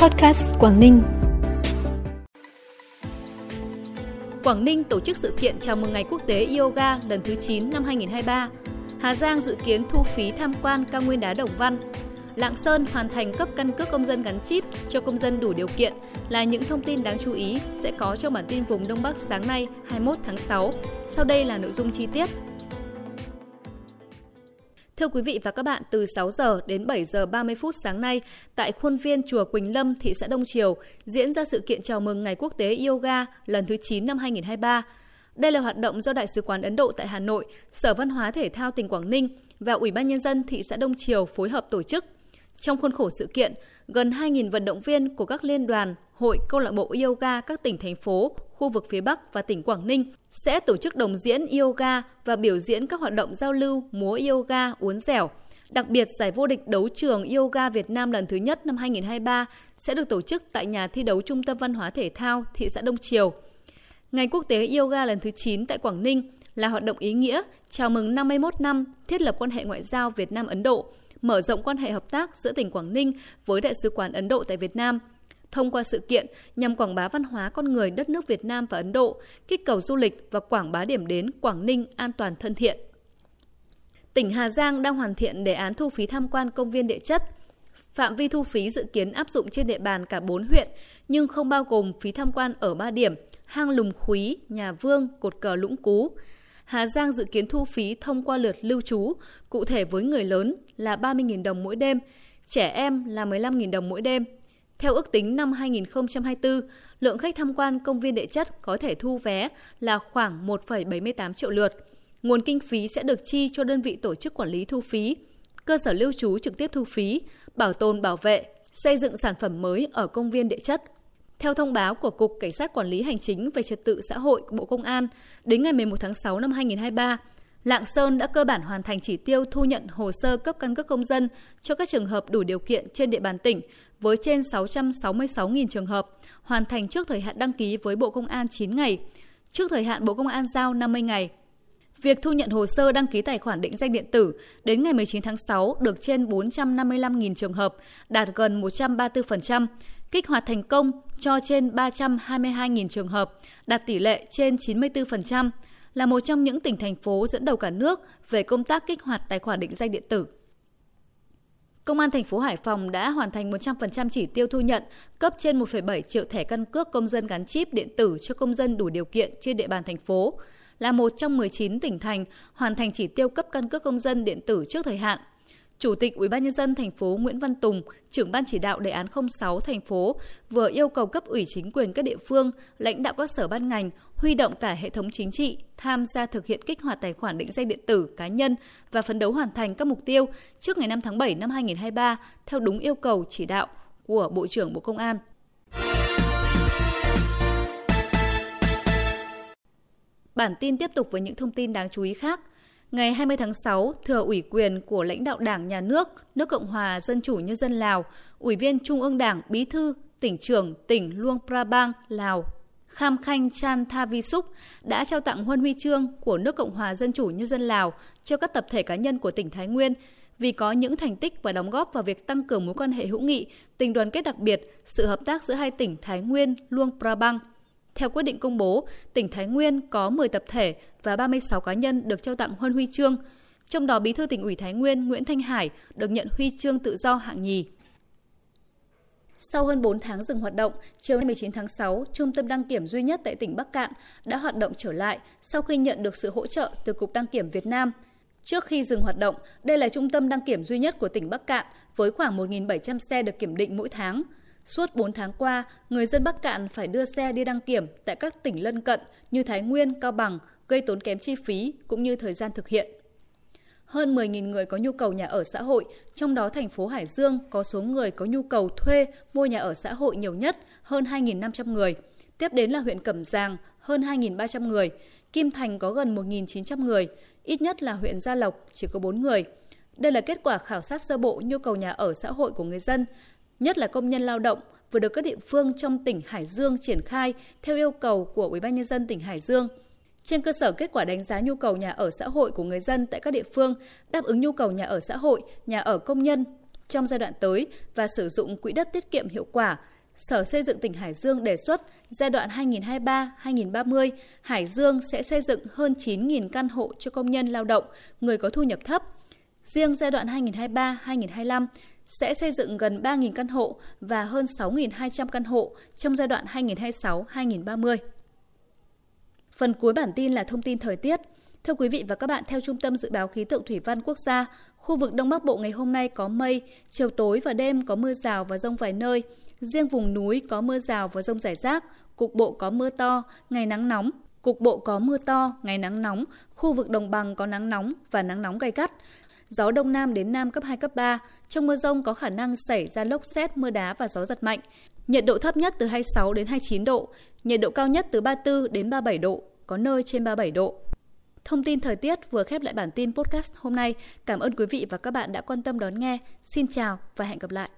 Podcast Quảng Ninh. Quảng Ninh tổ chức sự kiện chào mừng Ngày Quốc tế Yoga lần thứ 9 năm 2023. Hà Giang dự kiến thu phí tham quan cao nguyên đá Đồng Văn. Lạng Sơn hoàn thành cấp căn cước công dân gắn chip cho công dân đủ điều kiện là những thông tin đáng chú ý sẽ có trong bản tin vùng Đông Bắc sáng nay 21 tháng 6. Sau đây là nội dung chi tiết. Thưa quý vị và các bạn, từ 6 giờ đến 7 giờ 30 phút sáng nay, tại khuôn viên chùa Quỳnh Lâm, thị xã Đông Triều, diễn ra sự kiện chào mừng Ngày Quốc tế Yoga lần thứ 9 năm 2023. Đây là hoạt động do Đại sứ quán Ấn Độ tại Hà Nội, Sở Văn hóa Thể thao tỉnh Quảng Ninh và Ủy ban Nhân dân thị xã Đông Triều phối hợp tổ chức. Trong khuôn khổ sự kiện, gần 2.000 vận động viên của các liên đoàn, hội, câu lạc bộ yoga các tỉnh, thành phố, khu vực phía Bắc và tỉnh Quảng Ninh sẽ tổ chức đồng diễn yoga và biểu diễn các hoạt động giao lưu múa yoga uốn dẻo. Đặc biệt, giải vô địch đấu trường yoga Việt Nam lần thứ nhất năm 2023 sẽ được tổ chức tại nhà thi đấu Trung tâm Văn hóa Thể thao thị xã Đông Triều. Ngày Quốc tế Yoga lần thứ 9 tại Quảng Ninh là hoạt động ý nghĩa chào mừng 51 năm thiết lập quan hệ ngoại giao Việt Nam-Ấn Độ, mở rộng quan hệ hợp tác giữa tỉnh Quảng Ninh với Đại sứ quán Ấn Độ tại Việt Nam – thông qua sự kiện nhằm quảng bá văn hóa con người đất nước Việt Nam và Ấn Độ, kích cầu du lịch và quảng bá điểm đến Quảng Ninh an toàn thân thiện. Tỉnh Hà Giang đang hoàn thiện đề án thu phí tham quan công viên địa chất. Phạm vi thu phí dự kiến áp dụng trên địa bàn cả 4 huyện, nhưng không bao gồm phí tham quan ở 3 điểm, hang Lùng Khúy, Nhà Vương, Cột Cờ Lũng Cú. Hà Giang dự kiến thu phí thông qua lượt lưu trú, cụ thể với người lớn là 30.000 đồng mỗi đêm, trẻ em là 15.000 đồng mỗi đêm, theo ước tính năm 2024, lượng khách tham quan công viên địa chất có thể thu vé là khoảng 1,78 triệu lượt. Nguồn kinh phí sẽ được chi cho đơn vị tổ chức quản lý thu phí, cơ sở lưu trú trực tiếp thu phí, bảo tồn bảo vệ, xây dựng sản phẩm mới ở công viên địa chất. Theo thông báo của Cục Cảnh sát Quản lý Hành chính về Trật tự xã hội của Bộ Công an, đến ngày 11 tháng 6 năm 2023, Lạng Sơn đã cơ bản hoàn thành chỉ tiêu thu nhận hồ sơ cấp căn cước công dân cho các trường hợp đủ điều kiện trên địa bàn tỉnh với trên 666.000 trường hợp, hoàn thành trước thời hạn đăng ký với Bộ Công an 9 ngày, trước thời hạn Bộ Công an giao 50 ngày. Việc thu nhận hồ sơ đăng ký tài khoản định danh điện tử đến ngày 19 tháng 6 được trên 455.000 trường hợp, đạt gần 134%, kích hoạt thành công cho trên 322.000 trường hợp, đạt tỷ lệ trên 94%, là một trong những tỉnh thành phố dẫn đầu cả nước về công tác kích hoạt tài khoản định danh điện tử. Công an thành phố Hải Phòng đã hoàn thành 100% chỉ tiêu thu nhận, cấp trên 1,7 triệu thẻ căn cước công dân gắn chip điện tử cho công dân đủ điều kiện trên địa bàn thành phố, là một trong 19 tỉnh thành hoàn thành chỉ tiêu cấp căn cước công dân điện tử trước thời hạn. Chủ tịch Ủy ban nhân dân thành phố Nguyễn Văn Tùng, trưởng ban chỉ đạo đề án 06 thành phố vừa yêu cầu cấp ủy chính quyền các địa phương, lãnh đạo các sở ban ngành huy động cả hệ thống chính trị tham gia thực hiện kích hoạt tài khoản định danh điện tử cá nhân và phấn đấu hoàn thành các mục tiêu trước ngày 5 tháng 7 năm 2023 theo đúng yêu cầu chỉ đạo của Bộ trưởng Bộ Công an. Bản tin tiếp tục với những thông tin đáng chú ý khác. Ngày 20 tháng 6, thừa ủy quyền của lãnh đạo Đảng, Nhà nước, nước Cộng hòa Dân chủ Nhân dân Lào, Ủy viên Trung ương Đảng, Bí thư, tỉnh trưởng tỉnh Luang Prabang, Lào, Kham Khanh Chan Thavisuk đã trao tặng huân huy chương của nước Cộng hòa Dân chủ Nhân dân Lào cho các tập thể cá nhân của tỉnh Thái Nguyên vì có những thành tích và đóng góp vào việc tăng cường mối quan hệ hữu nghị, tình đoàn kết đặc biệt, sự hợp tác giữa hai tỉnh Thái Nguyên, Luang Prabang – theo quyết định công bố, tỉnh Thái Nguyên có 10 tập thể và 36 cá nhân được trao tặng huân huy chương, trong đó Bí thư tỉnh ủy Thái Nguyên Nguyễn Thanh Hải được nhận huy chương tự do hạng nhì. Sau hơn 4 tháng dừng hoạt động, chiều ngày 19 tháng 6, trung tâm đăng kiểm duy nhất tại tỉnh Bắc Cạn đã hoạt động trở lại sau khi nhận được sự hỗ trợ từ Cục Đăng kiểm Việt Nam. Trước khi dừng hoạt động, đây là trung tâm đăng kiểm duy nhất của tỉnh Bắc Cạn với khoảng 1.700 xe được kiểm định mỗi tháng. Suốt 4 tháng qua, người dân Bắc Cạn phải đưa xe đi đăng kiểm tại các tỉnh lân cận như Thái Nguyên, Cao Bằng, gây tốn kém chi phí cũng như thời gian thực hiện. Hơn 10.000 người có nhu cầu nhà ở xã hội, trong đó thành phố Hải Dương có số người có nhu cầu thuê mua nhà ở xã hội nhiều nhất, hơn 2.500 người. Tiếp đến là huyện Cẩm Giàng, hơn 2.300 người. Kim Thành có gần 1.900 người, ít nhất là huyện Gia Lộc chỉ có 4 người. Đây là kết quả khảo sát sơ bộ nhu cầu nhà ở xã hội của người dân nhất là công nhân lao động vừa được các địa phương trong tỉnh Hải Dương triển khai theo yêu cầu của Ủy ban nhân dân tỉnh Hải Dương. Trên cơ sở kết quả đánh giá nhu cầu nhà ở xã hội của người dân tại các địa phương, đáp ứng nhu cầu nhà ở xã hội, nhà ở công nhân, trong giai đoạn tới và sử dụng quỹ đất tiết kiệm hiệu quả. Sở Xây dựng tỉnh Hải Dương đề xuất giai đoạn 2023-2030, Hải Dương sẽ xây dựng hơn 9.000 căn hộ cho công nhân lao động, người có thu nhập thấp. Riêng giai đoạn 2023-2025 sẽ xây dựng gần 3.000 căn hộ và hơn 6.200 căn hộ trong giai đoạn 2026-2030. Phần cuối bản tin là thông tin thời tiết. Thưa quý vị và các bạn, theo Trung tâm Dự báo Khí tượng Thủy văn Quốc gia, khu vực Đông Bắc Bộ ngày hôm nay có mây, chiều tối và đêm có mưa rào và rông vài nơi. Riêng vùng núi có mưa rào và rông rải rác, cục bộ có mưa to, ngày nắng nóng, cục bộ có mưa to, ngày nắng nóng, khu vực đồng bằng có nắng nóng và nắng nóng gay gắt. Gió đông nam đến nam cấp 2, cấp 3. Trong mưa rông có khả năng xảy ra lốc xét, mưa đá và gió giật mạnh. Nhiệt độ thấp nhất từ 26 đến 29 độ, nhiệt độ cao nhất từ 34 đến 37 độ, có nơi trên 37 độ. Thông tin thời tiết vừa khép lại bản tin podcast hôm nay. Cảm ơn quý vị và các bạn đã quan tâm đón nghe. Xin chào và hẹn gặp lại.